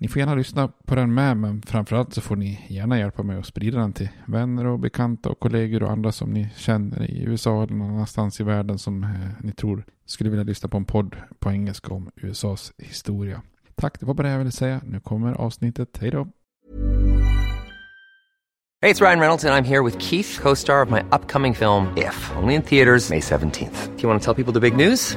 Ni får gärna lyssna på den med, men framförallt så får ni gärna hjälpa mig att sprida den till vänner och bekanta och kollegor och andra som ni känner i USA eller någon annanstans i världen som eh, ni tror skulle vilja lyssna på en podd på engelska om USAs historia. Tack, det var bara det jag ville säga. Nu kommer avsnittet. Hej då! Hej, det är Ryan Reynolds jag är här med Keith, co-star of my upcoming film If, only in theaters May 17th. Do you want to tell people the big news?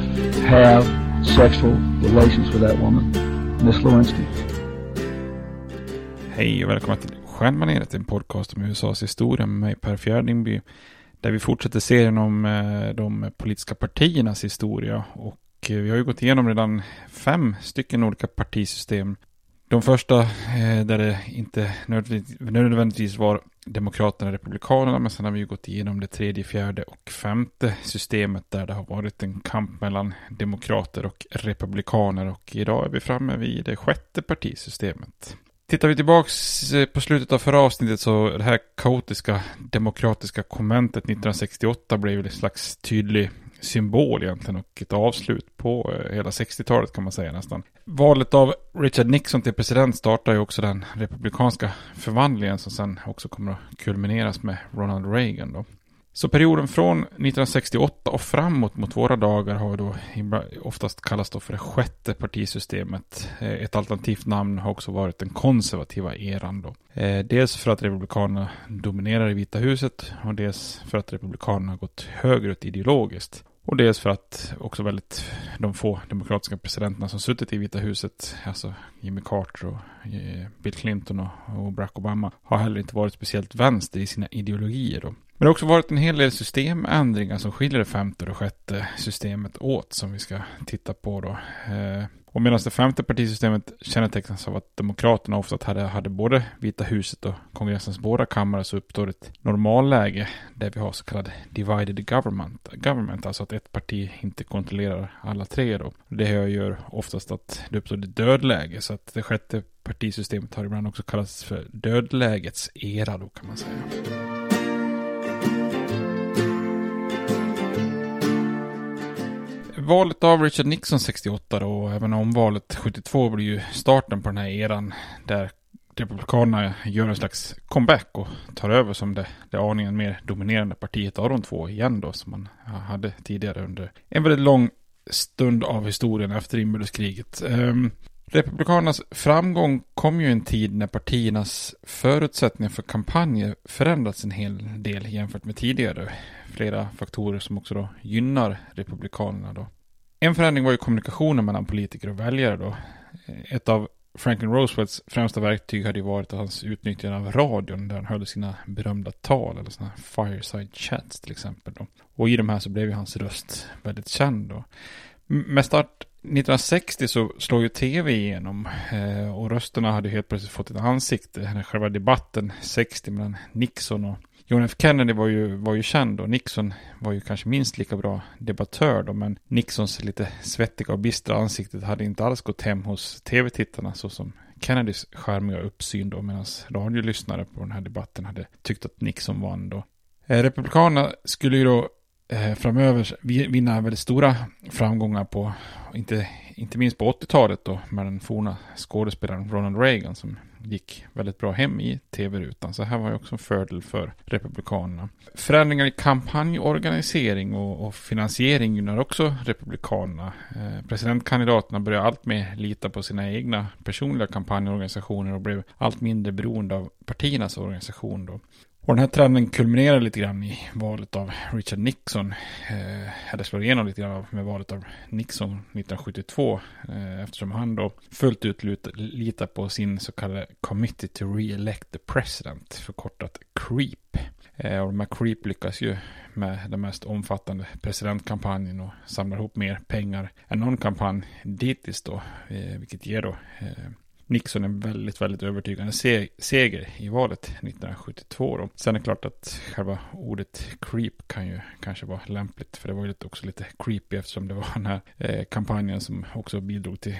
have sexual relations with that woman, Miss Lewinsky. Hej och välkomna till Stjärnmaneret, en podcast om USAs historia med mig Per Fjärdingby. Där vi fortsätter serien om eh, de politiska partiernas historia. Och eh, vi har ju gått igenom redan fem stycken olika partisystem. De första eh, där det inte nödvändigtvis var Demokraterna och Republikanerna, men sen har vi ju gått igenom det tredje, fjärde och femte systemet där det har varit en kamp mellan demokrater och republikaner och idag är vi framme vid det sjätte partisystemet. Tittar vi tillbaks eh, på slutet av förra avsnittet så det här kaotiska demokratiska konventet 1968 blev en slags tydlig symbol egentligen och ett avslut på eh, hela 60-talet kan man säga nästan. Valet av Richard Nixon till president startar ju också den republikanska förvandlingen som sen också kommer att kulmineras med Ronald Reagan då. Så perioden från 1968 och framåt mot våra dagar har då oftast kallats då för det sjätte partisystemet. Eh, ett alternativt namn har också varit den konservativa eran då. Eh, dels för att republikanerna dominerar i Vita huset och dels för att republikanerna har gått högerut ideologiskt. Och dels för att också väldigt de få demokratiska presidenterna som suttit i Vita huset, alltså Jimmy Carter och eh, Bill Clinton och Barack Obama, har heller inte varit speciellt vänster i sina ideologier. Då. Men det har också varit en hel del systemändringar som skiljer det femte och sjätte systemet åt som vi ska titta på då. Eh, och medan det femte partisystemet kännetecknas av att Demokraterna ofta hade, hade både Vita huset och kongressens båda kammare så uppstår ett normalläge där vi har så kallad divided government. government alltså att ett parti inte kontrollerar alla tre då. Det här gör oftast att det uppstår ett dödläge så att det sjätte partisystemet har ibland också kallats för dödlägets era då kan man säga. Valet av Richard Nixon 68 då, och även omvalet 72 blir ju starten på den här eran där Republikanerna gör en slags comeback och tar över som det, det aningen mer dominerande partiet av de två igen då som man hade tidigare under en väldigt lång stund av historien efter inbördeskriget. Um, Republikanernas framgång kom ju en tid när partiernas förutsättningar för kampanjer förändrats en hel del jämfört med tidigare. Flera faktorer som också då gynnar Republikanerna då. En förändring var ju kommunikationen mellan politiker och väljare då. Ett av Franklin Roosevelts främsta verktyg hade ju varit hans utnyttjande av radion där han höll sina berömda tal eller sådana här fireside chats till exempel. Då. Och i de här så blev ju hans röst väldigt känd då. Med start 1960 så slår ju tv igenom eh, och rösterna hade helt plötsligt fått ett ansikte. Själva debatten 60 mellan Nixon och John F Kennedy var ju, var ju känd och Nixon var ju kanske minst lika bra debattör då, men Nixons lite svettiga och bistra ansiktet hade inte alls gått hem hos tv-tittarna så som Kennedys charmiga uppsyn då, medan radiolyssnare på den här debatten hade tyckt att Nixon vann då. Eh, republikanerna skulle ju då Eh, framöver vinna väldigt stora framgångar på, inte, inte minst på 80-talet då, med den forna skådespelaren Ronald Reagan som gick väldigt bra hem i tv-rutan. Så här var ju också en fördel för Republikanerna. Förändringar i kampanjorganisering och, och finansiering gynnar också Republikanerna. Eh, presidentkandidaterna började allt mer lita på sina egna personliga kampanjorganisationer och blev allt mindre beroende av partiernas organisation. Då. Och den här trenden kulminerar lite grann i valet av Richard Nixon. Eh, eller slår igenom lite grann med valet av Nixon 1972. Eh, eftersom han då fullt ut litar på sin så kallade Committee to Re-elect the President. Förkortat CREEP. Eh, och de här CREEP lyckas ju med den mest omfattande presidentkampanjen och samlar ihop mer pengar än någon kampanj dittills då. Eh, vilket ger då eh, Nixon en väldigt, väldigt övertygande seger i valet 1972. Då. Sen är det klart att själva ordet creep kan ju kanske vara lämpligt. För det var ju också lite creepy eftersom det var den här eh, kampanjen som också bidrog till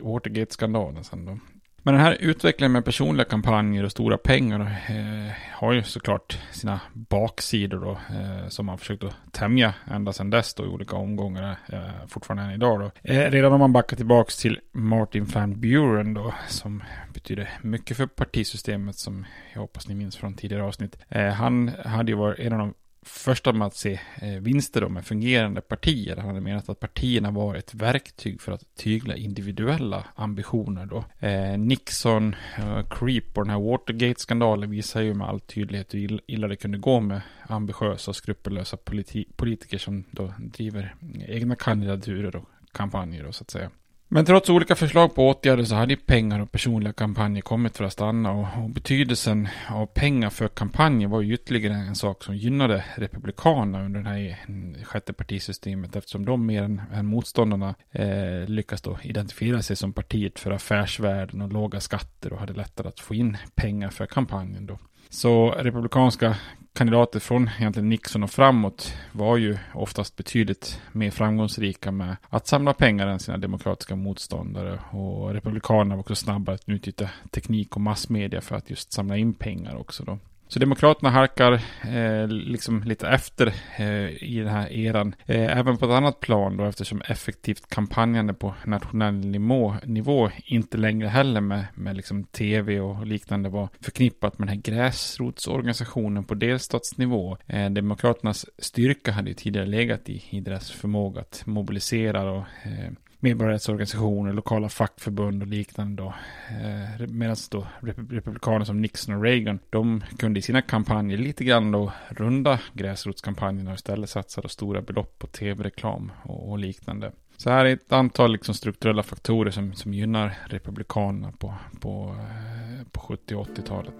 Watergate-skandalen sen då. Men den här utvecklingen med personliga kampanjer och stora pengar eh, har ju såklart sina baksidor då, eh, som man försökt att tämja ända sedan dess då i olika omgångar, eh, fortfarande än idag då. Eh, redan om man backar tillbaka till Martin van Buren då, som betyder mycket för partisystemet som jag hoppas ni minns från tidigare avsnitt. Eh, han hade ju varit en av de första med att se eh, vinster då med fungerande partier. Han hade menat att partierna var ett verktyg för att tygla individuella ambitioner då. Eh, Nixon, eh, Creep och den här Watergate-skandalen visar ju med all tydlighet hur illa det kunde gå med ambitiösa och skrupellösa politi politiker som då driver egna kandidaturer och kampanjer då så att säga. Men trots olika förslag på åtgärder så hade pengar och personliga kampanjer kommit för att stanna och, och betydelsen av pengar för kampanjer var ju ytterligare en sak som gynnade Republikanerna under det här sjätte partisystemet eftersom de mer än, än motståndarna eh, lyckas då identifiera sig som partiet för affärsvärlden och låga skatter och hade lättare att få in pengar för kampanjen då. Så republikanska kandidater från egentligen Nixon och framåt var ju oftast betydligt mer framgångsrika med att samla pengar än sina demokratiska motståndare. Och republikanerna var också snabbare att utnyttja teknik och massmedia för att just samla in pengar också då. Så Demokraterna halkar eh, liksom lite efter eh, i den här eran. Eh, även på ett annat plan då eftersom effektivt kampanjande på nationell nivå, nivå inte längre heller med, med liksom tv och liknande var förknippat med den här gräsrotsorganisationen på delstatsnivå. Eh, Demokraternas styrka hade ju tidigare legat i, i deras förmåga att mobilisera och eh, medborgarrättsorganisationer, lokala fackförbund och liknande då. Eh, Medan då republikaner som Nixon och Reagan, de kunde i sina kampanjer lite grann då runda gräsrotskampanjerna och istället satsa då stora belopp på tv-reklam och, och, liknande. Så här är ett antal liksom strukturella faktorer som, som gynnar republikanerna på, på, eh, på 70 och 80-talet.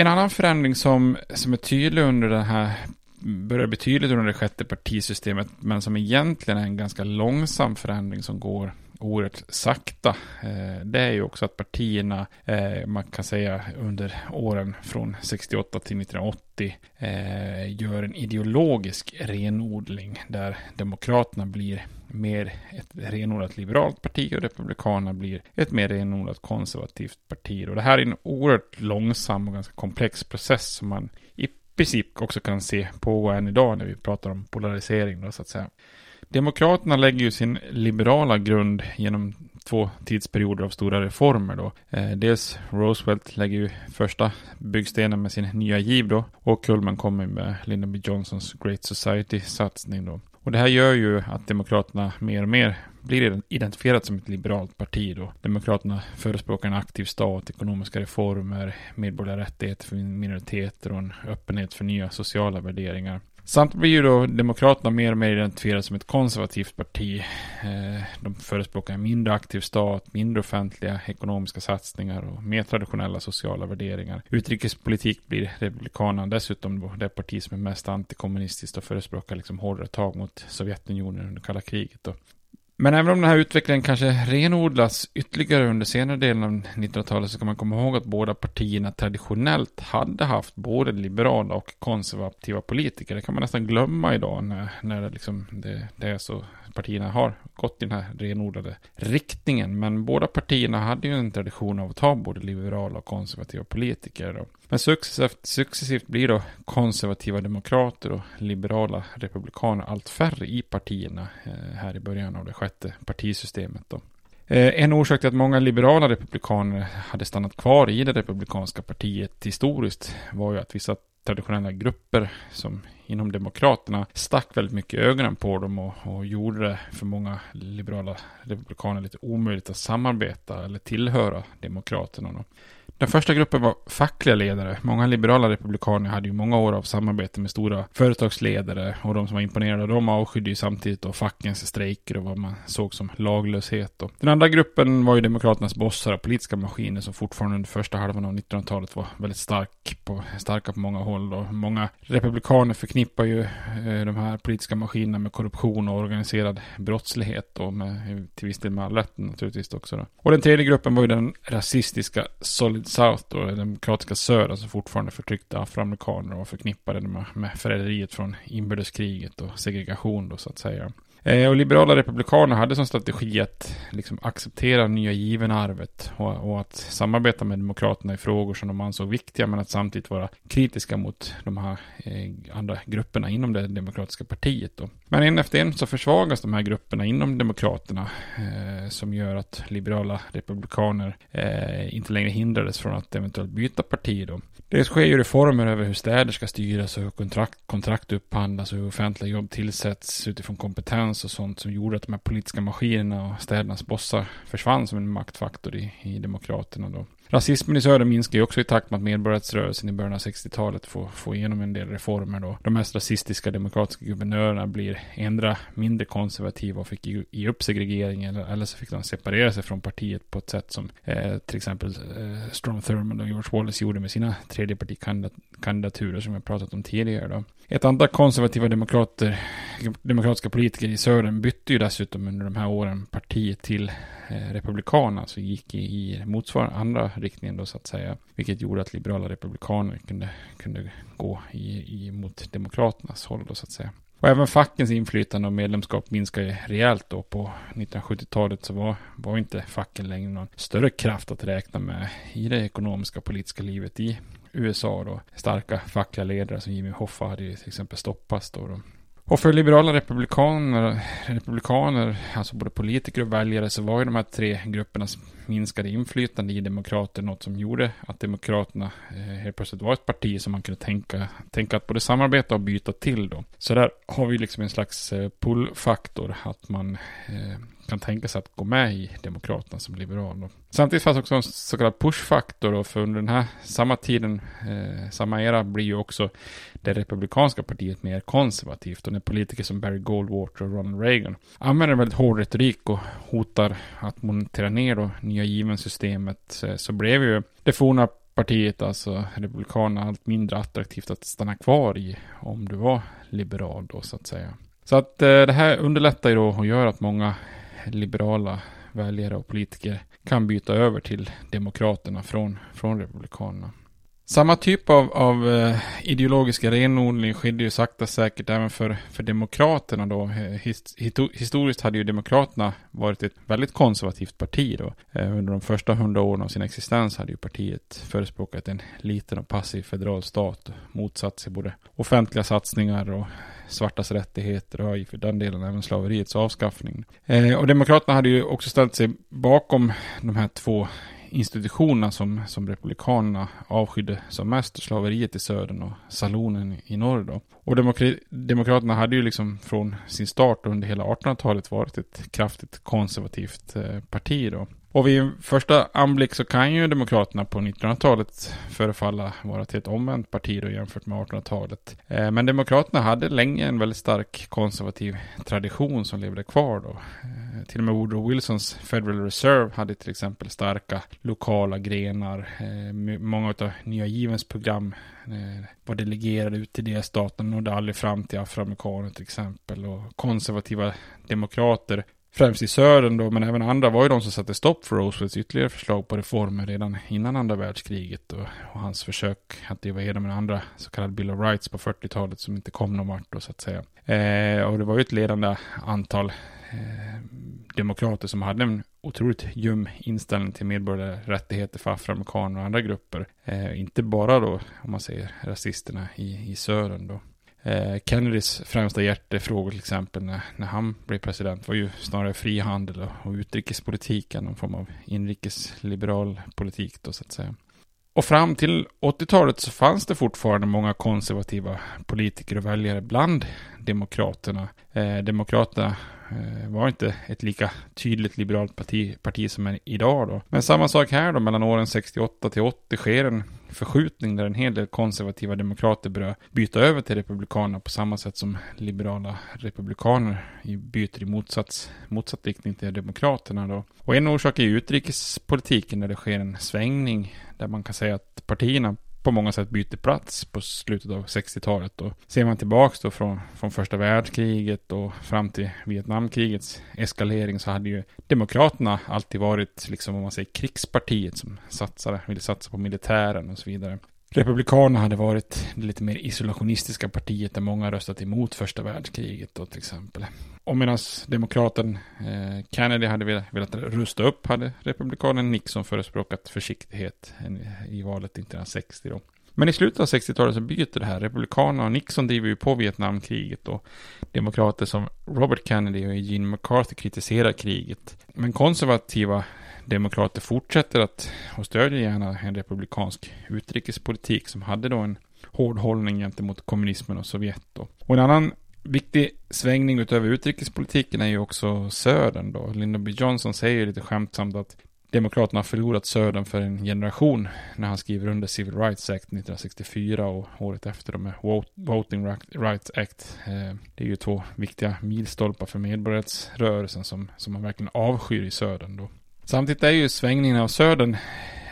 En annan förändring som, som är tydlig under den här börjar bli tydligt under det sjätte partisystemet men som egentligen är en ganska långsam förändring som går oerhört sakta. Eh, det är ju också att partierna, eh, man kan säga under åren från 68 till 1980, eh, gör en ideologisk renodling där Demokraterna blir mer ett renodlat liberalt parti och Republikanerna blir ett mer renodlat konservativt parti. Och det här är en oerhört långsam och ganska komplex process som man i princip också kan se på än idag när vi pratar om polarisering då, så att säga. Demokraterna lägger ju sin liberala grund genom två tidsperioder av stora reformer då. Eh, dels Roosevelt lägger ju första byggstenen med sin nya giv då och Kullman kommer med Lyndon B. Johnsons Great Society-satsning då. Och det här gör ju att Demokraterna mer och mer blir identifierat som ett liberalt parti då. Demokraterna förespråkar en aktiv stat, ekonomiska reformer, medborgerliga rättigheter för minoriteter och en öppenhet för nya sociala värderingar. Samtidigt blir ju då Demokraterna mer och mer identifierade som ett konservativt parti. Eh, de förespråkar en mindre aktiv stat, mindre offentliga ekonomiska satsningar och mer traditionella sociala värderingar. Utrikespolitik blir Republikanerna dessutom det parti som är mest antikommunistiskt och förespråkar liksom hårdare tag mot Sovjetunionen under kalla kriget. Då. Men även om den här utvecklingen kanske renodlas ytterligare under senare delen av 1900-talet så kan man komma ihåg att båda partierna traditionellt hade haft både liberala och konservativa politiker. Det kan man nästan glömma idag när, när det, liksom det, det är så partierna har gått i den här renodlade riktningen. Men båda partierna hade ju en tradition av att ha både liberala och konservativa politiker. Då. Men successivt, successivt blir då konservativa demokrater och liberala republikaner allt färre i partierna eh, här i början av det sjätte partisystemet. Då. Eh, en orsak till att många liberala republikaner hade stannat kvar i det republikanska partiet historiskt var ju att vissa traditionella grupper som inom Demokraterna stack väldigt mycket ögonen på dem och, och gjorde det för många liberala republikaner lite omöjligt att samarbeta eller tillhöra Demokraterna. Den första gruppen var fackliga ledare. Många liberala republikaner hade ju många år av samarbete med stora företagsledare och de som var imponerade av dem avskydde ju samtidigt då fackens strejker och vad man såg som laglöshet. Då. Den andra gruppen var ju demokraternas bossar och politiska maskiner som fortfarande under första halvan av 1900-talet var väldigt stark på, starka på många håll. Då. Många republikaner förknippar ju eh, de här politiska maskinerna med korruption och organiserad brottslighet och med, till viss del med all rätt naturligtvis också. Då. Och den tredje gruppen var ju den rasistiska solid South då, den demokratiska södern som alltså fortfarande förtryckte afroamerikaner och var förknippade med, med förräderiet från inbördeskriget och segregation då så att säga. Eh, och liberala republikaner hade som strategi att liksom acceptera nya given arvet och, och, att samarbeta med demokraterna i frågor som de ansåg viktiga men att samtidigt vara kritiska mot de här eh, andra grupperna inom det demokratiska partiet. Då. Men en efter en så försvagas de här grupperna inom demokraterna eh, som gör att liberala republikaner eh, inte längre hindrades från att eventuellt byta parti. Då. Det sker ju reformer över hur städer ska styras och hur kontrakt, kontrakt upphandlas och hur offentliga jobb tillsätts utifrån kompetens och sånt som gjorde att de här politiska maskinerna och städernas bossar försvann som en maktfaktor i, i demokraterna då. Rasismen i söder minskar ju också i takt med att medborgarrättsrörelsen i början av 60-talet får, får igenom en del reformer då. De mest rasistiska demokratiska guvernörerna blir ändra mindre konservativa och fick ge upp segregeringen eller, eller så fick de separera sig från partiet på ett sätt som eh, till exempel eh, Strom Thurmond och George Wallace gjorde med sina tredjepartikandidaturer som jag pratat om tidigare då. Ett antal konservativa demokrater, demokratiska politiker i södern bytte ju dessutom under de här åren partiet till eh, republikanerna, så gick i, i motsvarande andra riktningen då så att säga. Vilket gjorde att liberala republikaner kunde, kunde gå i, i, mot demokraternas håll då så att säga. Och även fackens inflytande och medlemskap minskade rejält då. På 1970-talet så var, var inte facken längre någon större kraft att räkna med i det ekonomiska och politiska livet i USA då. Starka fackliga ledare som Jimmy Hoffa hade ju till exempel stoppats då. då. Och för liberala republikaner, republikaner, alltså både politiker och väljare, så var ju de här tre gruppernas minskade inflytande i demokrater något som gjorde att demokraterna eh, helt plötsligt var ett parti som man kunde tänka, tänka att både samarbeta och byta till då. Så där har vi liksom en slags eh, pull-faktor, att man eh, kan tänka sig att gå med i Demokraterna som liberal. Då. Samtidigt fanns också en så kallad push-faktor och för under den här samma tiden, eh, samma era blir ju också det republikanska partiet mer konservativt och när politiker som Barry Goldwater och Ronald Reagan använder väldigt hård retorik och hotar att montera ner då nya given-systemet eh, så blev ju det forna partiet, alltså Republikanerna, allt mindre attraktivt att stanna kvar i om du var liberal då så att säga. Så att eh, det här underlättar ju då och gör att många liberala väljare och politiker kan byta över till Demokraterna från, från Republikanerna. Samma typ av, av eh, ideologiska renodling skedde ju sakta säkert även för, för Demokraterna då. Eh, Hist, historiskt hade ju Demokraterna varit ett väldigt konservativt parti då. Eh, under de första hundra åren av sin existens hade ju partiet förespråkat en liten och passiv federal stat. och Motsatt sig både offentliga satsningar och svartas rättigheter och för den delen även slaveriets avskaffning. Eh, och Demokraterna hade ju också ställt sig bakom de här två institutionerna som, som republikanerna avskydde som mest, slaveriet i södern och salonen i norr då. Och Demokraterna hade ju liksom från sin start under hela 1800-talet varit ett kraftigt konservativt eh, parti då. Och vid första anblick så kan ju Demokraterna på 1900-talet förefalla vara till ett omvänt parti då jämfört med 1800-talet. Eh, men Demokraterna hade länge en väldigt stark konservativ tradition som levde kvar då. Eh, till och med Woodrow Wilsons Federal Reserve hade till exempel starka lokala grenar. Eh, många av Nya Givens program var delegerade ut till delstaten nådde aldrig fram till afroamerikaner till exempel. Och konservativa demokrater främst i södern då, men även andra var ju de som satte stopp för Roosevelts ytterligare förslag på reformer redan innan andra världskriget och, och hans försök att driva igenom en andra så kallad Bill of Rights på 40-talet som inte kom någon vart då så att säga. Eh, och det var ju ett ledande antal eh, demokrater som hade en otroligt ljum inställning till medborgerliga rättigheter för afroamerikaner och andra grupper. Eh, inte bara då, om man säger rasisterna i, i södern då. Eh, Kennedys främsta hjärtefrågor till exempel när, när han blev president var ju snarare frihandel och, och utrikespolitik än någon form av inrikesliberal politik då så att säga. Och fram till 80-talet så fanns det fortfarande många konservativa politiker och väljare bland demokraterna. Eh, demokraterna Eh, var inte ett lika tydligt liberalt parti, parti som är idag då. Men samma sak här då, mellan åren 68 till 80 sker en förskjutning där en hel del konservativa demokrater börjar byta över till republikanerna på samma sätt som liberala republikaner byter i motsats, motsatt riktning till demokraterna då. Och en orsak är utrikespolitiken där det sker en svängning där man kan säga att partierna på många sätt byter plats på slutet av 60-talet. Och ser man tillbaks då från, från första världskriget och fram till Vietnamkrigets eskalering så hade ju Demokraterna alltid varit, liksom om man säger krigspartiet som satsade, ville satsa på militären och så vidare. Republikanerna hade varit det lite mer isolationistiska partiet där många röstat emot första världskriget då till exempel. Och medan demokraten eh, Kennedy hade velat, velat rusta upp hade republikanen Nixon förespråkat försiktighet i valet 1960 då. Men i slutet av 60-talet så byter det här. Republikanerna och Nixon driver ju på Vietnamkriget och demokrater som Robert Kennedy och Gene McCarthy kritiserar kriget. Men konservativa demokrater fortsätter att och stödjer gärna en republikansk utrikespolitik som hade då en hård hållning gentemot kommunismen och Sovjet. Då. Och en annan viktig svängning utöver utrikespolitiken är ju också södern då. Lyndon B. Johnson säger lite skämtsamt att Demokraterna har förlorat södern för en generation när han skriver under Civil Rights Act 1964 och året efter med Voting Rights Act. Eh, det är ju två viktiga milstolpar för medborgarrättsrörelsen som, som man verkligen avskyr i södern då. Samtidigt är ju svängningen av södern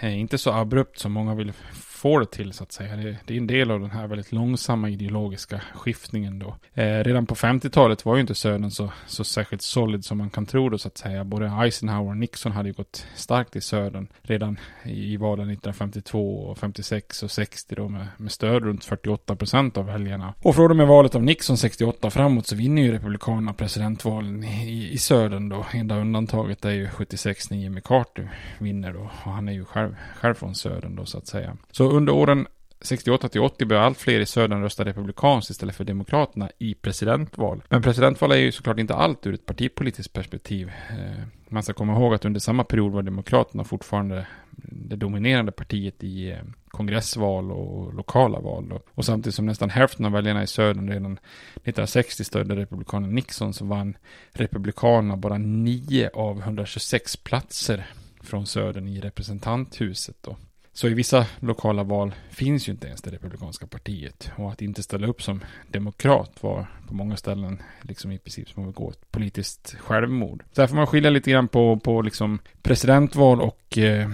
eh, inte så abrupt som många vill får det till så att säga. Det, det, är en del av den här väldigt långsamma ideologiska skiftningen då. Eh, redan på 50-talet var ju inte Södern så, så särskilt solid som man kan tro då så att säga. Både Eisenhower och Nixon hade ju gått starkt i Södern redan i, i valen 1952 och 56 och 60 då med, med stöd runt 48 procent av väljarna. Och från och med valet av Nixon 68 framåt så vinner ju Republikanerna presidentvalen i, i Södern då. Enda undantaget är ju 76 när Jimmy Carter vinner då. Och han är ju själv, själv från Södern då så att säga. Så under åren 68 till 80 började allt fler i södern rösta republikanskt istället för demokraterna i presidentval. Men presidentval är ju såklart inte allt ur ett partipolitiskt perspektiv. Eh, man ska komma ihåg att under samma period var demokraterna fortfarande det dominerande partiet i eh, kongressval och lokala val. Och samtidigt som nästan hälften av väljarna i södern redan 1960 stödde republikanen Nixon så vann republikanerna bara 9 av 126 platser från södern i representanthuset. Då. Så i vissa lokala val finns ju inte ens det republikanska partiet. Och att inte ställa upp som demokrat var på många ställen liksom i princip som att gå ett politiskt självmord. Så här får man skilja lite grann på, på liksom presidentval och eh,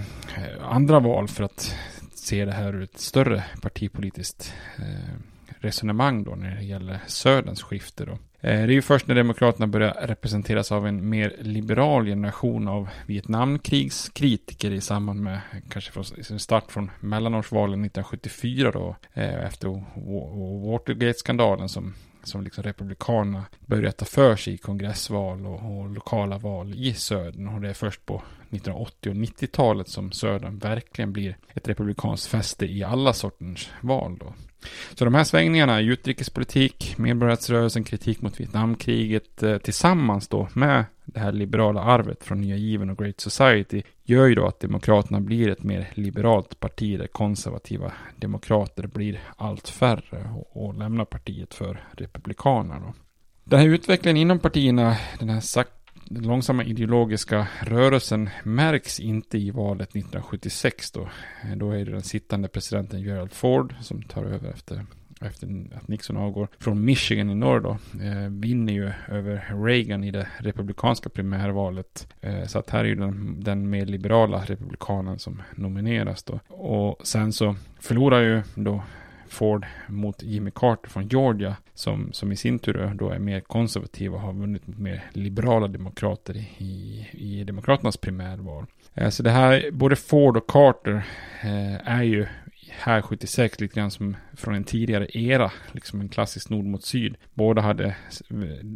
andra val för att se det här ur ett större partipolitiskt eh, resonemang då när det gäller Söderns skifte då. Eh, det är ju först när Demokraterna börjar representeras av en mer liberal generation av Vietnamkrigskritiker i samband med kanske från sin start från mellanårsvalen 1974 då eh, efter Watergate-skandalen som som liksom republikanerna börjar ta för sig i kongressval och, och lokala val i södern. Och det är först på 1980 och 90-talet som södern verkligen blir ett republikanskt fäste i alla sorters val då. Så de här svängningarna i utrikespolitik, medborgarrättsrörelsen, kritik mot Vietnamkriget eh, tillsammans då med det här liberala arvet från Nya Given och Great Society gör ju då att Demokraterna blir ett mer liberalt parti där konservativa demokrater blir allt färre och, och lämnar partiet för Republikanerna. Då. Den här utvecklingen inom partierna, den här sakta den långsamma ideologiska rörelsen märks inte i valet 1976 då. Då är det den sittande presidenten Gerald Ford som tar över efter efter att Nixon avgår från Michigan i norr då, eh, vinner ju över Reagan i det republikanska primärvalet. Eh, så att här är ju den, den mer liberala republikanen som nomineras då. Och sen så förlorar ju då Ford mot Jimmy Carter från Georgia som, som i sin tur då är mer konservativ och har vunnit mot mer liberala demokrater i, i demokraternas primärval. Eh, så det här, både Ford och Carter eh, är ju här 76 lite grann som från en tidigare era, liksom en klassisk nord mot syd. Båda hade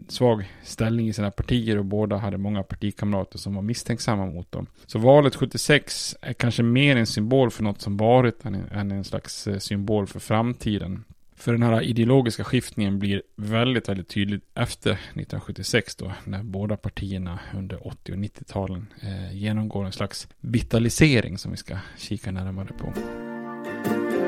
svag ställning i sina partier och båda hade många partikamrater som var misstänksamma mot dem. Så valet 76 är kanske mer en symbol för något som varit än en slags eh, symbol för framtiden. För den här ideologiska skiftningen blir väldigt, väldigt tydlig efter 1976 då, när båda partierna under 80 och 90-talen eh, genomgår en slags vitalisering som vi ska kika närmare på.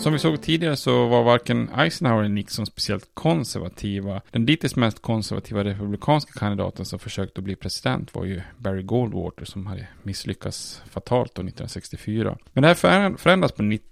Som vi såg tidigare så var varken Eisenhower eller Nixon speciellt konservativa. Den dittills mest konservativa republikanska kandidaten som försökte bli president var ju Barry Goldwater som hade misslyckats fatalt då 1964. Men det här förändras på 90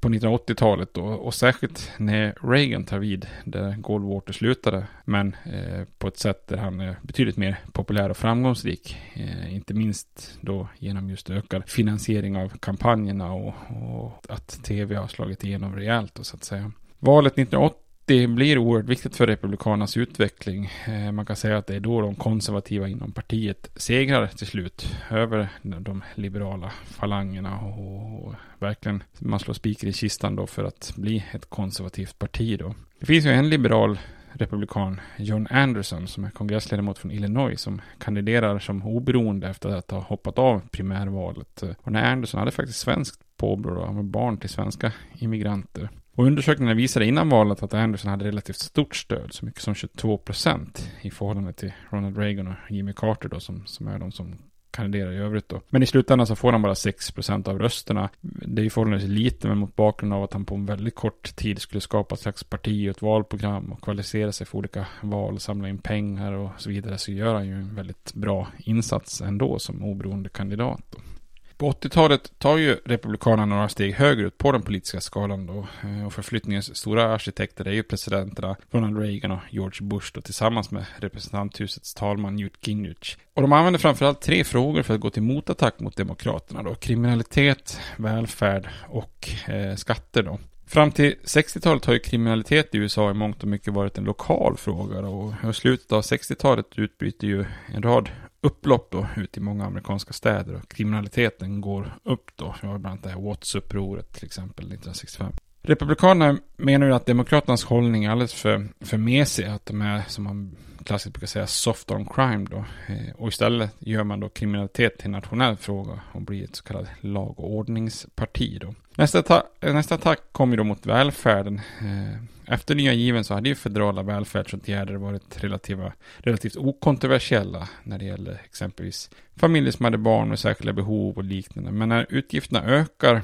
på 1980-talet då, och särskilt när Reagan tar vid där Goldwater slutade, men eh, på ett sätt där han är betydligt mer populär och framgångsrik. Eh, inte minst då genom just ökad finansiering av kampanjerna och, och att tv har slagit igenom rejält då, så att säga. Valet 1980 det blir oerhört viktigt för Republikanernas utveckling. Eh, man kan säga att det är då de konservativa inom partiet segrar till slut över de liberala falangerna och verkligen man slår spiken i kistan då för att bli ett konservativt parti då. Det finns ju en liberal republikan, John Anderson, som är kongressledamot från Illinois, som kandiderar som oberoende efter att ha hoppat av primärvalet. Och när Anderson hade faktiskt svenskt påbrå, han var barn till svenska immigranter. Och undersökningarna visade innan valet att Anderson hade relativt stort stöd, så mycket som 22 procent i förhållande till Ronald Reagan och Jimmy Carter då, som, som är de som kandiderar i övrigt då. Men i slutändan så får han bara 6 procent av rösterna. Det är ju förhållandevis lite, men mot bakgrund av att han på en väldigt kort tid skulle skapa ett slags parti och ett valprogram och kvalificera sig för olika val, samla in pengar och så vidare, så gör han ju en väldigt bra insats ändå som oberoende kandidat. Då. På 80-talet tar ju Republikanerna några steg högre upp på den politiska skalan då. Eh, och förflyttningens stora arkitekter är ju presidenterna Ronald Reagan och George Bush då tillsammans med representanthusets talman Newt Gingrich. Och de använder framförallt tre frågor för att gå till motattack mot demokraterna då. Kriminalitet, välfärd och eh, skatter då. Fram till 60-talet har ju kriminalitet i USA i mångt och mycket varit en lokal fråga då och i slutet av 60-talet utbryter ju en rad upplopp då ut i många amerikanska städer och kriminaliteten går upp då. Vi har bland annat det här Watts-upproret till exempel 1965. Republikanerna menar ju att Demokraternas hållning är alldeles för, för mesig, att de är, som man klassiskt brukar säga, soft on crime då. Eh, och istället gör man då kriminalitet till en nationell fråga och blir ett så kallat lag och ordningsparti då. Nästa, attack, nästa attack kom ju då mot välfärden. Eh, efter nya given så hade ju federala välfärdsåtgärder varit relativa, relativt okontroversiella när det gäller exempelvis familjer som hade barn med särskilda behov och liknande. Men när utgifterna ökar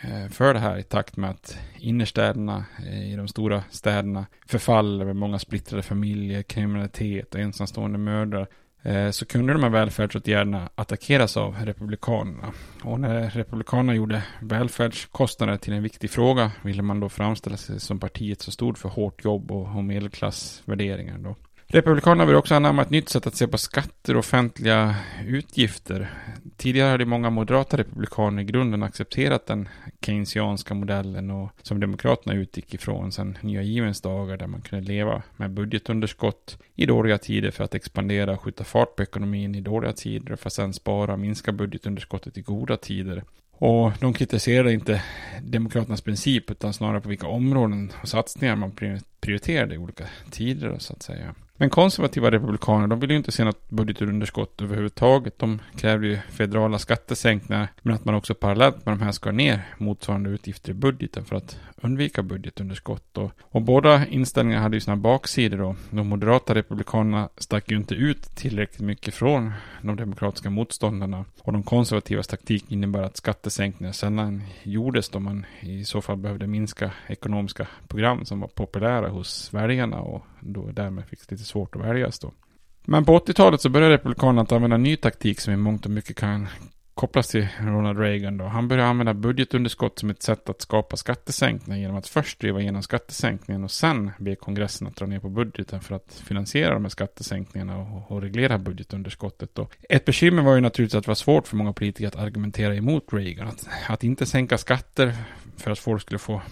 eh, för det här i takt med att innerstäderna eh, i de stora städerna förfaller med många splittrade familjer, kriminalitet och ensamstående mödrar Eh, så kunde de här välfärdsåtgärderna attackeras av republikanerna. Och när republikanerna gjorde välfärdskostnader till en viktig fråga ville man då framställa sig som partiet som stod för hårt jobb och medelklassvärderingar. Då. Republikanerna vill också anamma ett nytt sätt att se på skatter och offentliga utgifter. Tidigare hade många moderata republikaner i grunden accepterat den keynesianska modellen och som demokraterna utgick ifrån sedan nya givens dagar där man kunde leva med budgetunderskott i dåliga tider för att expandera och skjuta fart på ekonomin i dåliga tider för att sedan spara och minska budgetunderskottet i goda tider. Och de kritiserade inte Demokraternas princip utan snarare på vilka områden och satsningar man prioriterade i olika tider så att säga. Men konservativa republikaner, de vill ju inte se något budgetunderskott överhuvudtaget. De kräver ju federala skattesänkningar, men att man också parallellt med de här ska ner motsvarande utgifter i budgeten för att undvika budgetunderskott. Och, och båda inställningarna hade ju sina baksidor då. De moderata republikanerna stack ju inte ut tillräckligt mycket från de demokratiska motståndarna. Och de konservativas taktik innebär att skattesänkningar sällan gjordes då man i så fall behövde minska ekonomiska program som var populära hos väljarna och då därmed fick lite svårt att väljas då. Men på 80-talet så började Republikanerna att använda en ny taktik som i mångt och mycket kan kopplas till Ronald Reagan då. Han började använda budgetunderskott som ett sätt att skapa skattesänkningar genom att först driva igenom skattesänkningen och sen be kongressen att dra ner på budgeten för att finansiera de här skattesänkningarna och, och reglera budgetunderskottet. Då. Ett bekymmer var ju naturligtvis att det var svårt för många politiker att argumentera emot Reagan. Att, att inte sänka skatter för att folk skulle få,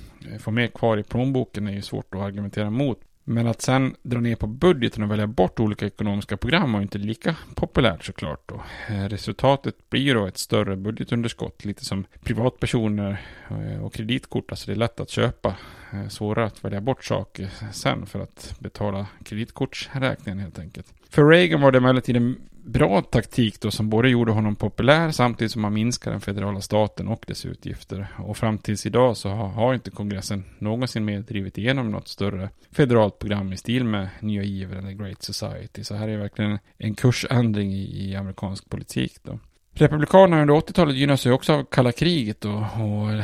få mer kvar i plånboken är ju svårt att argumentera emot. Men att sen dra ner på budgeten och välja bort olika ekonomiska program var inte lika populärt såklart. Då. Eh, resultatet blir då ett större budgetunderskott, lite som privatpersoner eh, och kreditkort. Alltså det är lätt att köpa, eh, svårare att välja bort saker sen för att betala kreditkortsräkningen helt enkelt. För Reagan var det emellertid en bra taktik då som både gjorde honom populär samtidigt som man minskar den federala staten och dess utgifter. Och fram tills idag så har, har inte kongressen någonsin mer drivit igenom något större federalt program i stil med Nya Giver eller Great Society. Så här är verkligen en kursändring i, i amerikansk politik då. Republikanerna under 80-talet gynnas ju också av kalla kriget och, och,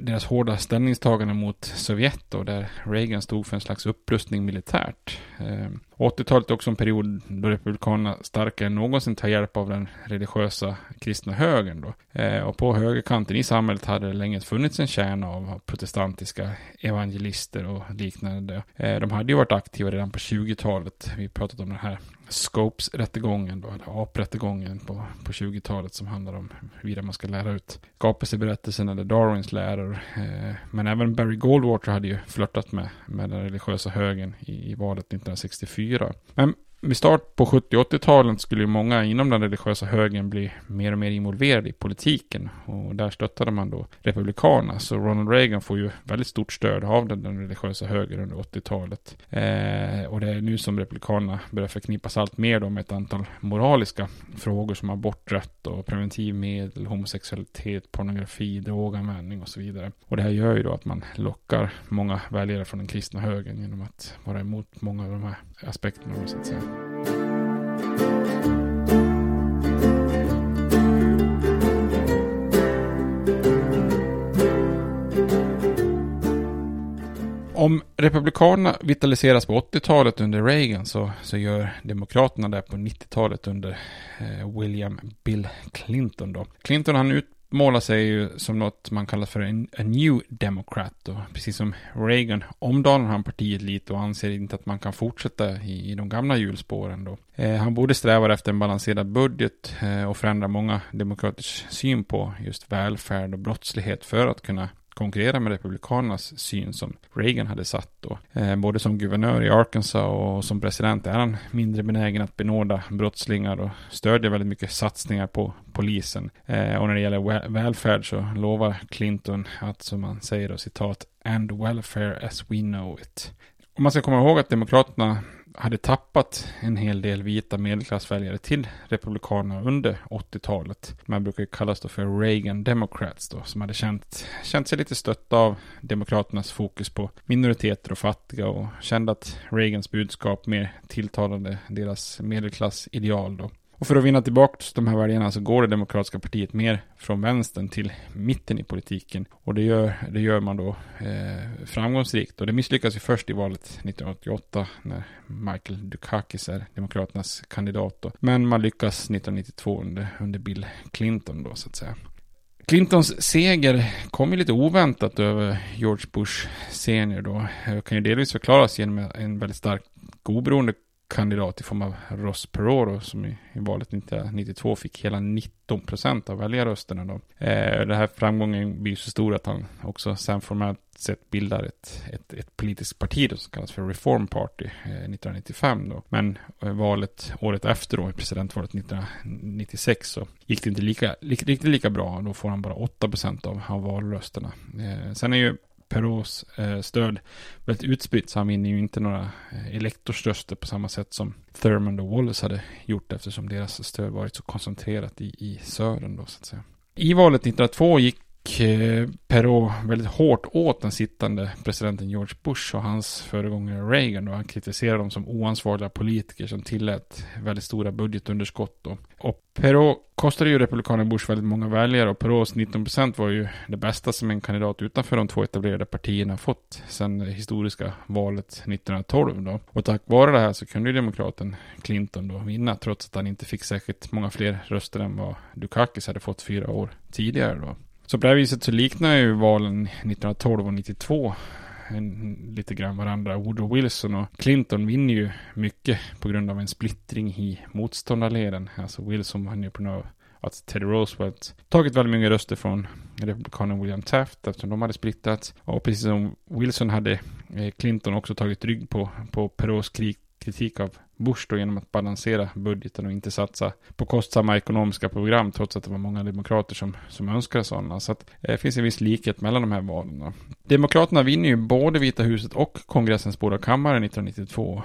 deras hårda ställningstagande mot Sovjet och där Reagan stod för en slags upprustning militärt. Ehm, 80-talet är också en period då Republikanerna starkare än någonsin tar hjälp av den religiösa kristna högern. Då. Ehm, och på högerkanten i samhället hade det länge funnits en kärna av protestantiska evangelister och liknande. Ehm, de hade ju varit aktiva redan på 20-talet. Vi pratat om den här Scopes-rättegången då, eller AP-rättegången på, på 20-talet som handlar om huruvida man ska lära ut skapelseberättelsen eller Darwins läror. Eh, men även Barry Goldwater hade ju flörtat med, med den religiösa högern i, i valet 1964. Men med start på 70 80-talen skulle ju många inom den religiösa högern bli mer och mer involverade i politiken. Och där stöttade man då Republikanerna. Så Ronald Reagan får ju väldigt stort stöd av den, den religiösa högern under 80-talet. Eh, och det är nu som Republikanerna börjar förknippas allt mer då med ett antal moraliska frågor som aborträtt och preventivmedel, homosexualitet, pornografi, droganvändning och så vidare. Och det här gör ju då att man lockar många väljare från den kristna högern genom att vara emot många av de här aspekterna så att säga. Om Republikanerna vitaliseras på 80-talet under Reagan så, så gör Demokraterna det på 90-talet under eh, William Bill Clinton. Då. Clinton han ut, målar sig ju som något man kallar för en a new democrat. Och precis som Reagan omdanar han partiet lite och anser inte att man kan fortsätta i, i de gamla hjulspåren. Då. Eh, han borde sträva efter en balanserad budget eh, och förändra många demokraters syn på just välfärd och brottslighet för att kunna konkurrera med Republikanernas syn som Reagan hade satt då. Eh, både som guvernör i Arkansas och som president är han mindre benägen att benåda brottslingar och stödjer väldigt mycket satsningar på polisen. Eh, och när det gäller välfärd så lovar Clinton att, som man säger då, citat, and welfare as we know it. Om man ska komma ihåg att Demokraterna hade tappat en hel del vita medelklassväljare till Republikanerna under 80-talet. Man brukar ju kallas då för Reagan Democrats då, som hade känt, känt sig lite stötta av Demokraternas fokus på minoriteter och fattiga och kände att Reagans budskap mer tilltalade deras medelklassideal då. Och för att vinna tillbaka de här väljarna så går det demokratiska partiet mer från vänstern till mitten i politiken. Och det gör, det gör man då eh, framgångsrikt. Och det misslyckas ju först i valet 1988 när Michael Dukakis är demokraternas kandidat. Då. Men man lyckas 1992 under, under Bill Clinton då så att säga. Clintons seger kom ju lite oväntat över George Bush senior då. Det kan ju delvis förklaras genom en väldigt stark oberoende kandidat i form av Ross Perot som i, i valet 1992 fick hela 19 procent av väljarrösterna. Då. Eh, den här framgången blir så stor att han också sen formellt sett bildar ett, ett, ett politiskt parti då, som kallas för Reform Party eh, 1995. Då. Men eh, valet året efter då, presidentvalet 1996 så gick det inte lika, li, riktigt lika bra. Då får han bara 8 procent av, av valrösterna. Eh, sen är ju Perraults eh, stöd väldigt utspritt så han vinner ju inte några eh, elektorsröster på samma sätt som Thurmond och Wallace hade gjort eftersom deras stöd varit så koncentrerat i, i södern då så att säga. I valet 1902 gick eh, väldigt hårt åt den sittande presidenten George Bush och hans föregångare Reagan. Och han kritiserade dem som oansvariga politiker som tillät väldigt stora budgetunderskott. Då. Och Perot kostade ju republikanen Bush väldigt många väljare och Perots 19% var ju det bästa som en kandidat utanför de två etablerade partierna fått sedan det historiska valet 1912 då. Och tack vare det här så kunde ju demokraten Clinton då vinna trots att han inte fick särskilt många fler röster än vad Dukakis hade fått fyra år tidigare då. Så på det här viset så liknar ju valen 1912 och 92 en, lite grann varandra. Woodrow Wilson och Clinton vinner ju mycket på grund av en splittring i motståndarleden. Alltså Wilson vann ju på grund av att Teddy Roosevelt tagit väldigt många röster från republikanen William Taft eftersom de hade splittats. Och precis som Wilson hade eh, Clinton också tagit rygg på, på Perraults krig, kritik av Bush då genom att balansera budgeten och inte satsa på kostsamma ekonomiska program trots att det var många demokrater som, som önskade sådana. Så att eh, det finns en viss likhet mellan de här valen. då. Demokraterna vinner ju både Vita huset och kongressens båda kammare 1992.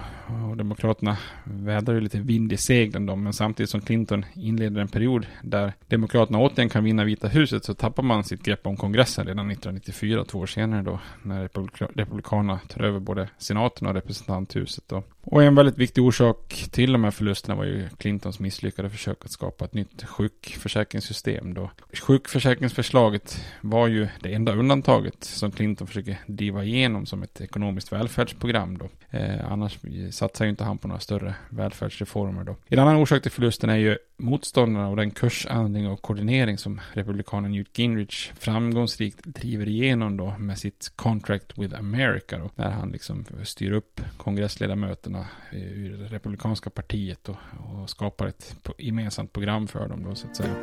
Och Demokraterna vädrar ju lite vind i seglen då, men samtidigt som Clinton inleder en period där Demokraterna återigen kan vinna Vita huset så tappar man sitt grepp om kongressen redan 1994, två år senare då, när Republikanerna tar över både senaten och representanthuset då. Och en väldigt viktig orsak till de här förlusterna var ju Clintons misslyckade försök att skapa ett nytt sjukförsäkringssystem då. Sjukförsäkringsförslaget var ju det enda undantaget som Clinton försöker driva igenom som ett ekonomiskt välfärdsprogram då. Eh, annars satsar ju inte han på några större välfärdsreformer då. En annan orsak till förlusten är ju motståndarna och den kursändring och koordinering som republikanen Newt Gingrich framgångsrikt driver igenom då med sitt Contract with America då. När han liksom styr upp kongressledamöterna eh, ur republikanska partiet och, och skapar ett gemensamt program för dem då så att säga.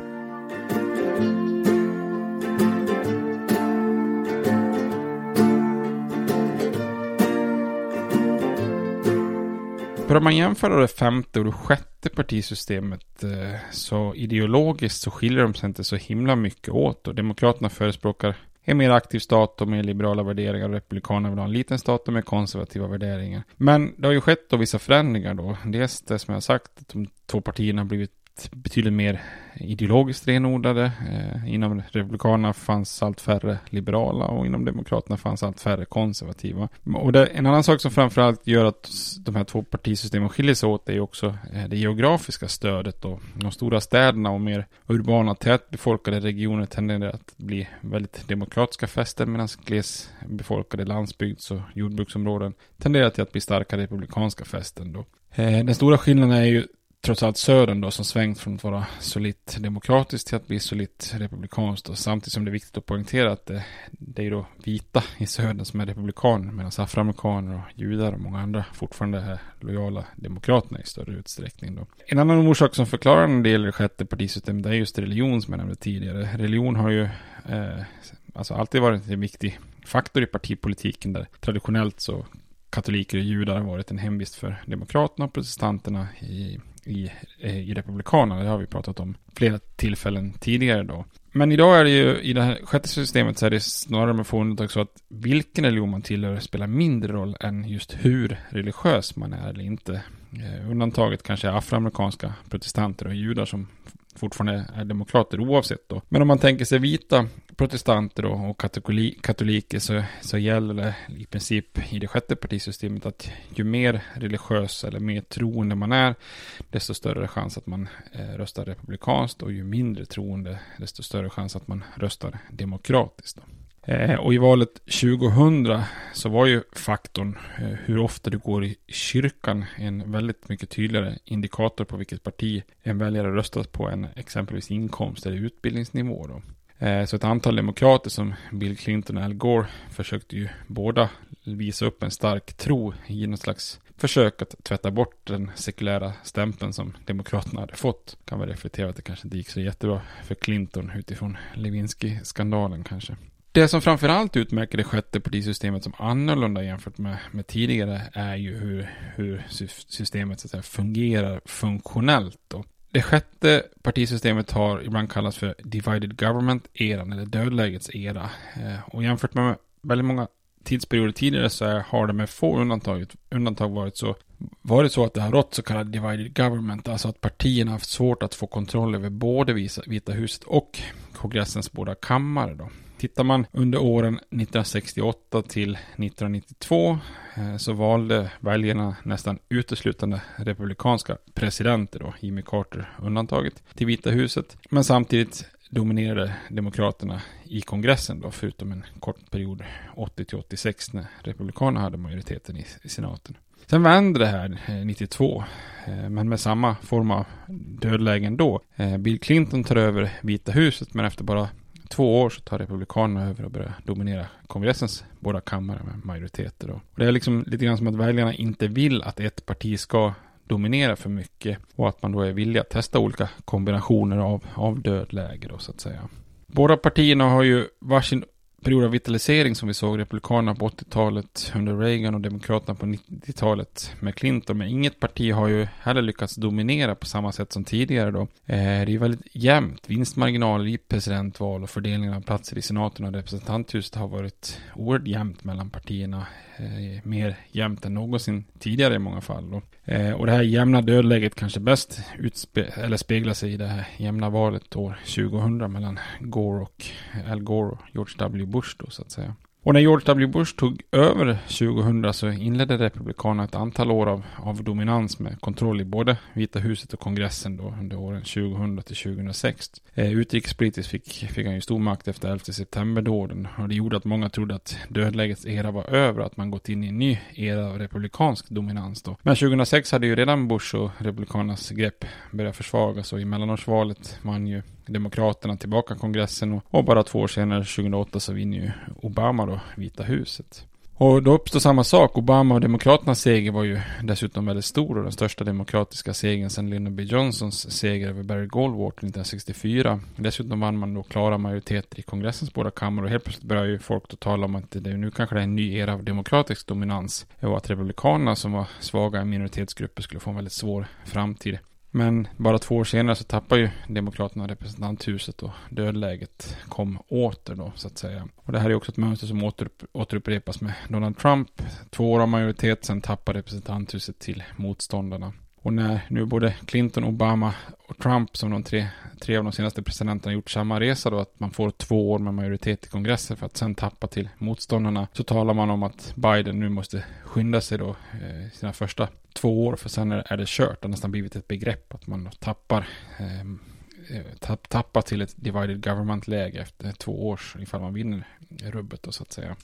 Bör man jämföra det femte och det sjätte partisystemet eh, så ideologiskt så skiljer de sig inte så himla mycket åt och Demokraterna förespråkar en mer aktiv stat och med liberala värderingar. Republikanerna vill ha en liten stat och med konservativa värderingar. Men det har ju skett då vissa förändringar då. Dels det som jag har sagt, att de två partierna har blivit betydligt mer ideologiskt renodlade. Eh, inom Republikanerna fanns allt färre liberala och inom Demokraterna fanns allt färre konservativa. Och det, en annan sak som framförallt gör att de här två partisystemen skiljer sig åt är ju också eh, det geografiska stödet. Och de stora städerna och mer urbana tätbefolkade regioner tenderar att bli väldigt demokratiska fästen medan glesbefolkade landsbygds och jordbruksområden tenderar till att bli starka republikanska fästen. Då. Eh, den stora skillnaden är ju trots allt södern då som svängt från att vara solitt demokratiskt till att bli solitt republikanskt och samtidigt som det är viktigt att poängtera att det, det är då vita i södern som är republikaner medan afroamerikaner och judar och många andra fortfarande är lojala demokraterna i större utsträckning då. En annan orsak som förklarar en del i det sjätte partisystemet är just religion som jag nämnde tidigare. Religion har ju eh, alltså alltid varit en viktig faktor i partipolitiken där traditionellt så katoliker och judar har varit en hemvist för demokraterna och protestanterna i, i, eh, i republikanerna. Det har vi pratat om flera tillfällen tidigare då. Men idag är det ju i det här sjätte systemet så är det snarare med få undantag så att vilken religion man tillhör spelar mindre roll än just hur religiös man är eller inte. Eh, undantaget kanske är afroamerikanska protestanter och judar som fortfarande är demokrater oavsett då. Men om man tänker sig vita protestanter då, och katoliker så, så gäller det i princip i det sjätte partisystemet att ju mer religiös eller mer troende man är desto större chans att man eh, röstar republikanskt och ju mindre troende desto större chans att man röstar demokratiskt. Då. Eh, och i valet 2000 så var ju faktorn eh, hur ofta du går i kyrkan en väldigt mycket tydligare indikator på vilket parti en väljare röstat på än exempelvis inkomst eller utbildningsnivå. Då. Eh, så ett antal demokrater som Bill Clinton och Al Gore försökte ju båda visa upp en stark tro i något slags försök att tvätta bort den sekulära stämpeln som Demokraterna hade fått. Kan väl reflektera att det kanske inte gick så jättebra för Clinton utifrån Lewinsky-skandalen kanske. Det som framförallt utmärker det sjätte partisystemet som annorlunda jämfört med, med tidigare är ju hur, hur systemet så att säga, fungerar funktionellt. Då. Det sjätte partisystemet har ibland kallats för divided government-eran eller dödlägets era. Eh, och jämfört med väldigt många tidsperioder tidigare så har det med få undantag, undantag varit så varit så att det har rått så kallad divided government, alltså att partierna haft svårt att få kontroll över både Vita huset och kongressens båda kammare. Då. Tittar man under åren 1968 till 1992 eh, så valde väljarna nästan uteslutande republikanska presidenter då, Jimmy Carter undantaget, till Vita huset. Men samtidigt dominerade demokraterna i kongressen då, förutom en kort period 80 till 86 när republikanerna hade majoriteten i, i senaten. Sen vände det här eh, 92, eh, men med samma form av dödlägen då. Bill Clinton tar över Vita huset, men efter bara två år så tar Republikanerna över och börjar dominera kongressens båda kammare med majoriteter. Och det är liksom lite grann som att väljarna inte vill att ett parti ska dominera för mycket och att man då är villig att testa olika kombinationer av, av dödläge då så att säga. Båda partierna har ju varsin period av vitalisering som vi såg Republikanerna på 80-talet under Reagan och Demokraterna på 90-talet med Clinton. Men inget parti har ju heller lyckats dominera på samma sätt som tidigare då. Eh, det är väldigt jämnt. Vinstmarginaler i presidentval och fördelningen av platser i senaten och representanthuset har varit oerhört jämnt mellan partierna eh, mer jämnt än någonsin tidigare i många fall. Då. Eh, och det här jämna dödläget kanske bäst utspe- eller speglar sig i det här jämna valet år 2000 mellan Gore och Al Gore och George W. Bush då så att säga. Och när George W. Bush tog över 2000 så inledde Republikanerna ett antal år av, av dominans med kontroll i både Vita huset och kongressen då under åren 2000 till 2006. Eh, utrikespolitiskt fick, fick han ju stor makt efter 11 september-dåden och det gjorde att många trodde att dödlägets era var över, att man gått in i en ny era av republikansk dominans då. Men 2006 hade ju redan Bush och Republikanernas grepp börjat försvagas och i mellanårsvalet vann ju Demokraterna tillbaka kongressen och, och bara två år senare, 2008, så vinner ju Obama då Vita huset. Och då uppstår samma sak. Obama och Demokraternas seger var ju dessutom väldigt stor och den största demokratiska segern sedan Lyndon B. Johnsons seger över Barry Goldwater 1964. Dessutom vann man då klara majoriteter i kongressens båda kammare och helt plötsligt börjar ju folk då tala om att det nu kanske det är en ny era av demokratisk dominans och att republikanerna som var svaga minoritetsgrupper skulle få en väldigt svår framtid. Men bara två år senare så tappar ju Demokraterna representanthuset och dödläget kom åter då så att säga. Och det här är också ett mönster som återupp, återupprepas med Donald Trump. Två år av majoritet, sen tappar representanthuset till motståndarna. Och när nu både Clinton, Obama och Trump som de tre, tre av de senaste presidenterna gjort samma resa då att man får två år med majoritet i kongressen för att sen tappa till motståndarna så talar man om att Biden nu måste skynda sig då eh, sina första två år för sen är det kört. Det har nästan blivit ett begrepp att man tappar ehm, eh, tapp, tappar till ett divided government-läge efter två års, ifall man vinner rubbet då så att säga.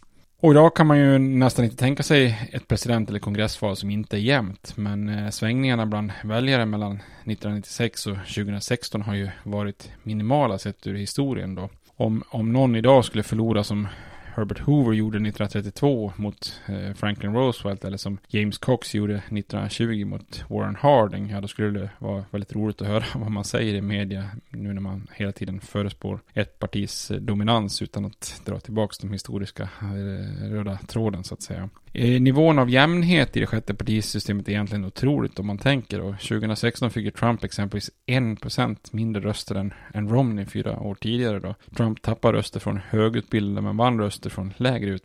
Och idag kan man ju nästan inte tänka sig ett president eller kongressval som inte är jämnt. Men eh, svängningarna bland väljare mellan 1996 och 2016 har ju varit minimala sett ur historien då. Om, om någon idag skulle förlora som Herbert Hoover gjorde 1932 mot eh, Franklin Roosevelt eller som James Cox gjorde 1920 mot Warren Harding. Ja, då skulle det vara väldigt roligt att höra vad man säger i media nu när man hela tiden förespår ett partis eh, dominans utan att dra tillbaka de historiska eh, röda tråden så att säga. Eh, nivån av jämnhet i det sjätte partisystemet är egentligen otroligt om man tänker. Och 2016 fick Trump exempelvis 1% mindre röster än, än Romney fyra år tidigare. Då. Trump tappar röster från högutbildade men vann röster från lägre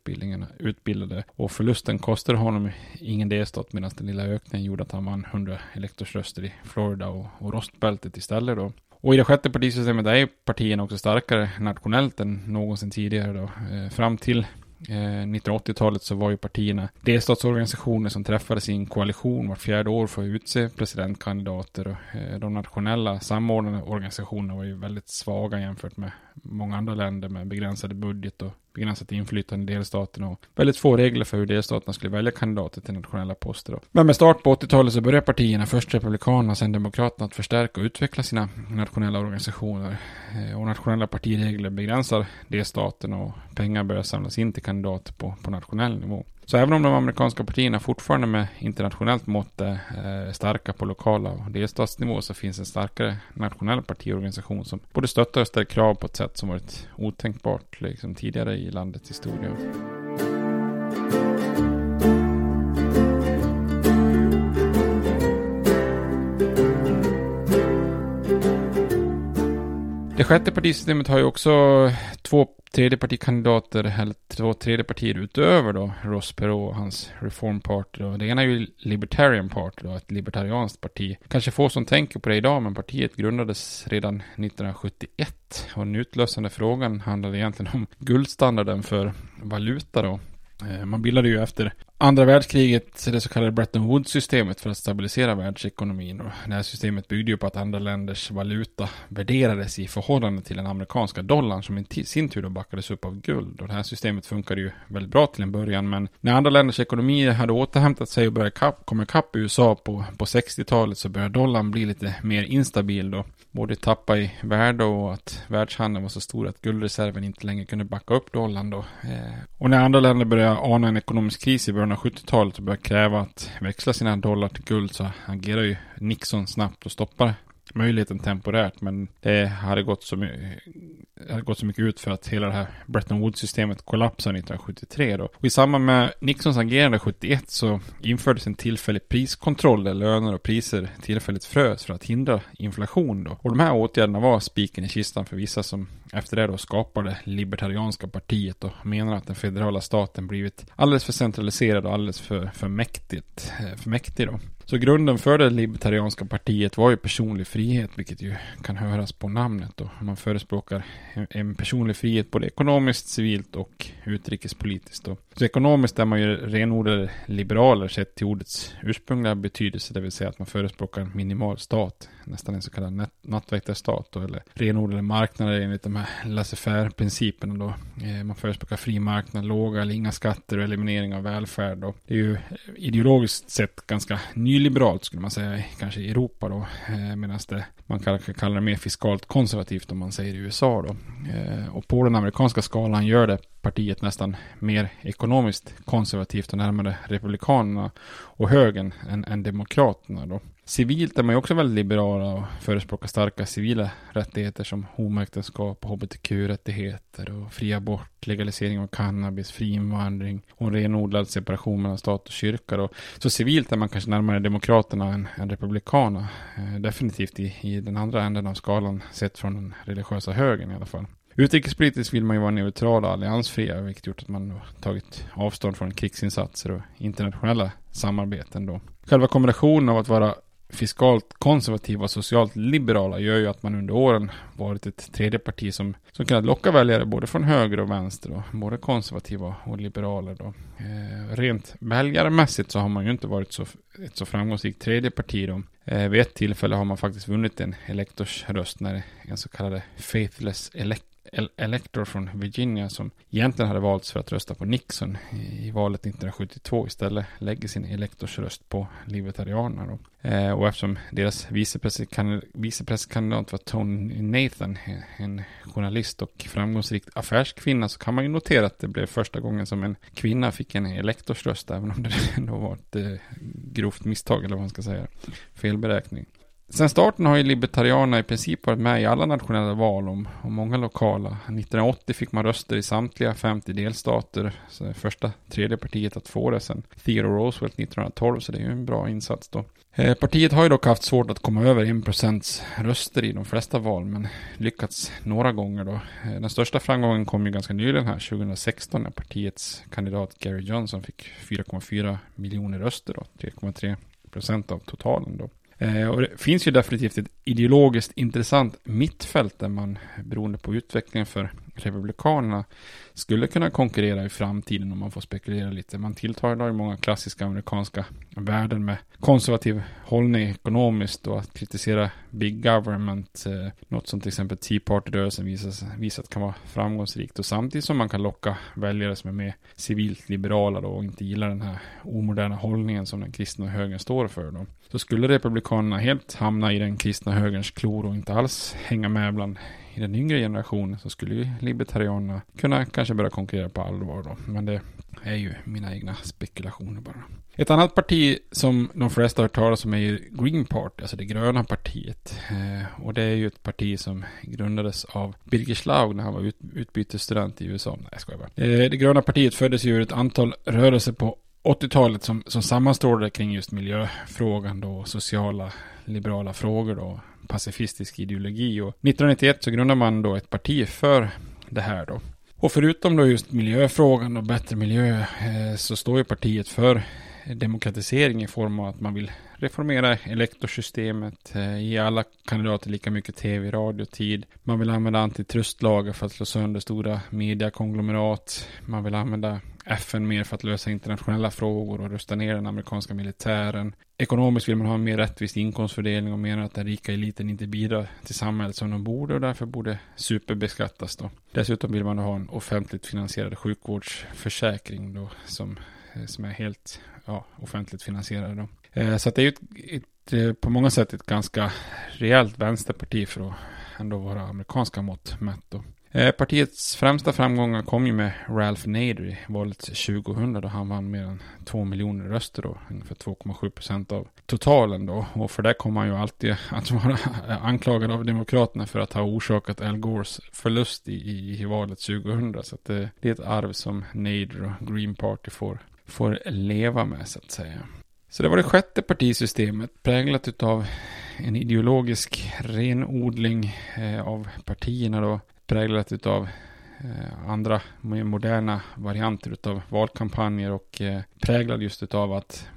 utbildade. Och förlusten kostade honom ingen delstat medan den lilla ökningen gjorde att han vann 100 elektorsröster i Florida och, och rostbältet istället. Då. Och i det sjätte partisystemet är partierna också starkare nationellt än någonsin tidigare då. Eh, fram till Eh, 1980-talet så var ju partierna delstatsorganisationer som träffades i en koalition vart fjärde år för att utse presidentkandidater. Och eh, de nationella samordnande organisationerna var ju väldigt svaga jämfört med många andra länder med begränsade budget och begränsat inflytande i delstaterna och väldigt få regler för hur delstaterna skulle välja kandidater till nationella poster. Då. Men med start på 80-talet så började partierna, först Republikanerna, och sen Demokraterna, att förstärka och utveckla sina nationella organisationer. Eh, och nationella partiregler begränsar delstaterna och pengar börjar samlas in till kandidater på, på nationell nivå. Så även om de amerikanska partierna fortfarande med internationellt mått är eh, starka på lokala och delstatsnivå så finns en starkare nationell partiorganisation som både stöttar och ställer krav på ett sätt som varit otänkbart liksom tidigare i landets historia. Sjätte partisystemet har ju också två tredjepartikandidater, eller två tredjepartier utöver då Ross Perot och hans Reform Party. Då. Det ena är ju Libertarian Party, då, ett libertarianskt parti. Kanske få som tänker på det idag, men partiet grundades redan 1971. Och den utlösande frågan handlade egentligen om guldstandarden för valuta då. Eh, man bildade ju efter andra världskriget det så kallade Bretton Woods-systemet för att stabilisera världsekonomin. Och det här systemet byggde ju på att andra länders valuta värderades i förhållande till den amerikanska dollarn som i sin tur då backades upp av guld. Och det här systemet funkade ju väldigt bra till en början. Men när andra länders ekonomier hade återhämtat sig och började kapp, komma ikapp USA på, på 60-talet så började dollarn bli lite mer instabil då. Både tappa i värde och att världshandeln var så stor att guldreserven inte längre kunde backa upp dollarn då. Eh, och när andra länder började ana en ekonomisk kris i början av 70-talet och började kräva att växla sina dollar till guld så agerar ju Nixon snabbt och stoppar möjligheten temporärt. Men det hade gått så, mycket, hade gått så mycket ut för att hela det här Bretton Woods-systemet kollapsade 1973. Då. Och i samband med Nixons agerande 71 så infördes en tillfällig priskontroll där löner och priser tillfälligt frös för att hindra inflation. Då. Och de här åtgärderna var spiken i kistan för vissa som efter det då skapade Libertarianska partiet och menar att den federala staten blivit alldeles för centraliserad och alldeles för, för, mäktigt, eh, för mäktig. Då. Så grunden för det libertarianska partiet var ju personlig frihet, vilket ju kan höras på namnet. Då. Man förespråkar en personlig frihet både ekonomiskt, civilt och utrikespolitiskt. Då. Så ekonomiskt är man ju renodlade liberaler sett till ordets ursprungliga betydelse, det vill säga att man förespråkar minimal stat, nästan en så kallad nattväktarstat, eller renodlade marknader enligt de här laissez-faire-principerna. Då. Eh, man förespråkar fri marknad, låga eller inga skatter och eliminering av välfärd. Då. Det är ju eh, ideologiskt sett ganska nyliberalt skulle man säga, kanske i Europa då, eh, medan det man kanske kallar det mer fiskalt konservativt om man säger i USA då. Och på den amerikanska skalan gör det partiet nästan mer ekonomiskt konservativt och närmare republikanerna och högern än, än demokraterna då. Civilt är man ju också väldigt liberala och förespråkar starka civila rättigheter som homoäktenskap, hbtq-rättigheter och fri abort, legalisering av cannabis, fri invandring och en renodlad separation mellan stat och kyrka. Då. Så civilt är man kanske närmare demokraterna än, än republikanerna. Eh, definitivt i, i den andra änden av skalan sett från den religiösa högern i alla fall. Utrikespolitiskt vill man ju vara neutral och alliansfria, vilket gjort att man tagit avstånd från krigsinsatser och internationella samarbeten då. Själva kombinationen av att vara fiskalt konservativa och socialt liberala gör ju att man under åren varit ett tredje parti som, som kunnat locka väljare både från höger och vänster, då, både konservativa och liberaler. Då. Eh, rent väljarmässigt så har man ju inte varit så, ett så framgångsrikt tredje parti. Då. Eh, vid ett tillfälle har man faktiskt vunnit en elektorsröst när en så kallad faithless elect elektor från Virginia som egentligen hade valts för att rösta på Nixon i valet 1972 istället lägger sin elektorsröst på libertarianerna. Eh, och eftersom deras vicepresidentkandidat var Tony Nathan, en journalist och framgångsrik affärskvinna, så kan man ju notera att det blev första gången som en kvinna fick en elektorsröst, även om det ändå var ett eh, grovt misstag, eller vad man ska säga, felberäkning. Sen starten har ju Libertarianerna i princip varit med i alla nationella val om, och många lokala. 1980 fick man röster i samtliga 50 delstater. Så det första tredje partiet att få det sen Theodore Roosevelt 1912, så det är ju en bra insats då. Eh, partiet har ju dock haft svårt att komma över 1% röster i de flesta val, men lyckats några gånger då. Eh, den största framgången kom ju ganska nyligen här, 2016, när partiets kandidat Gary Johnson fick 4,4 miljoner röster då, 3,3 procent av totalen då. Eh, och det finns ju definitivt ett ideologiskt intressant mittfält där man, beroende på utvecklingen för Republikanerna, skulle kunna konkurrera i framtiden om man får spekulera lite. Man tilltar idag i många klassiska amerikanska värden med konservativ hållning ekonomiskt och att kritisera big government, eh, något som till exempel Tea Party-rörelsen visat, visat kan vara framgångsrikt och samtidigt som man kan locka väljare som är mer civilt liberala då och inte gillar den här omoderna hållningen som den kristna högern står för då. Så skulle republikanerna helt hamna i den kristna högerns klor och inte alls hänga med bland i den yngre generationen så skulle ju libertarianerna kunna kanske börja konkurrera på allvar då. Men det är ju mina egna spekulationer bara. Ett annat parti som de flesta har hört talas om är ju Green Party, alltså det gröna partiet. Eh, och det är ju ett parti som grundades av Birger Schlaug när han var ut, utbytesstudent i USA. Nej, jag skojar bara. Eh, det gröna partiet föddes ju ur ett antal rörelser på 80-talet som, som sammanstrålade kring just miljöfrågan då, sociala liberala frågor då, pacifistisk ideologi. Och 1991 så grundade man då ett parti för det här då. Och förutom då just miljöfrågan och bättre miljö eh, så står ju partiet för demokratisering i form av att man vill reformera elektorsystemet, eh, ge alla kandidater lika mycket tv, radio, tid. Man vill använda antitrustlagar för att slå sönder stora mediakonglomerat. Man vill använda FN mer för att lösa internationella frågor och rusta ner den amerikanska militären. Ekonomiskt vill man ha en mer rättvis inkomstfördelning och menar att den rika eliten inte bidrar till samhället som de borde och därför borde superbeskattas då. Dessutom vill man ha en offentligt finansierad sjukvårdsförsäkring då som, eh, som är helt ja, offentligt finansierad då. Eh, så att det är ju ett, ett, eh, på många sätt ett ganska rejält vänsterparti för att ändå vara amerikanska mått mätt eh, partiets främsta framgångar kom ju med Ralph Nader i valet 2000 då han vann mer än 2 miljoner röster då, ungefär 2,7 procent av totalen då. Och för det kom han ju alltid att vara anklagad av Demokraterna för att ha orsakat Al Gores förlust i, i, i valet 2000. Så att det, det är ett arv som Nader och Green Party får, får leva med så att säga. Så det var det sjätte partisystemet präglat av en ideologisk renodling eh, av partierna då präglat utav eh, andra mer moderna varianter utav valkampanjer och eh, präglad just utav att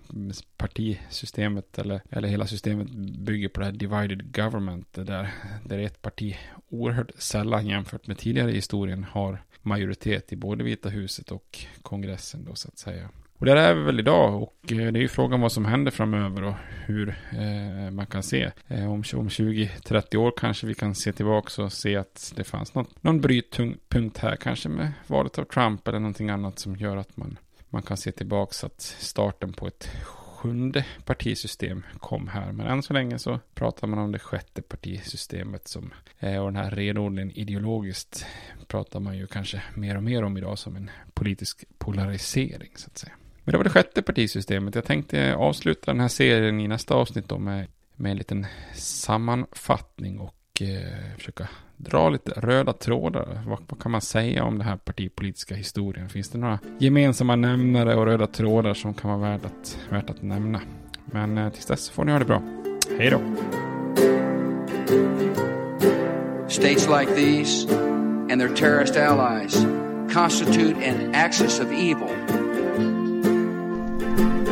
partisystemet eller, eller hela systemet bygger på det här divided government där, där ett parti oerhört sällan jämfört med tidigare i historien har majoritet i både Vita huset och kongressen då så att säga. Och där är vi väl idag och eh, det är ju frågan vad som händer framöver och hur eh, man kan se. Eh, om, om 20-30 år kanske vi kan se tillbaka och se att det fanns något, någon brytpunkt här, kanske med valet av Trump eller någonting annat som gör att man, man kan se tillbaka att starten på ett sjunde partisystem kom här. Men än så länge så pratar man om det sjätte partisystemet som, eh, och den här renodlingen ideologiskt pratar man ju kanske mer och mer om idag som en politisk polarisering så att säga. Men det var det sjätte partisystemet. Jag tänkte avsluta den här serien i nästa avsnitt då med, med en liten sammanfattning och eh, försöka dra lite röda trådar. Vad, vad, kan man säga om den här partipolitiska historien? Finns det några gemensamma nämnare och röda trådar som kan vara värt att, värt att nämna? Men eh, tills dess får ni ha det bra. Hej då! States like these and their terrorist allies constitute an axis of evil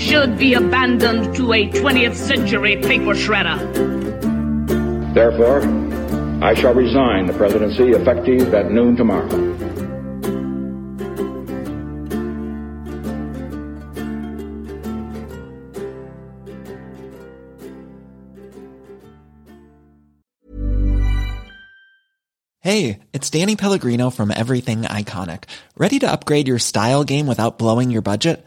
should be abandoned to a 20th century paper shredder. Therefore, I shall resign the presidency effective at noon tomorrow. Hey, it's Danny Pellegrino from Everything Iconic. Ready to upgrade your style game without blowing your budget?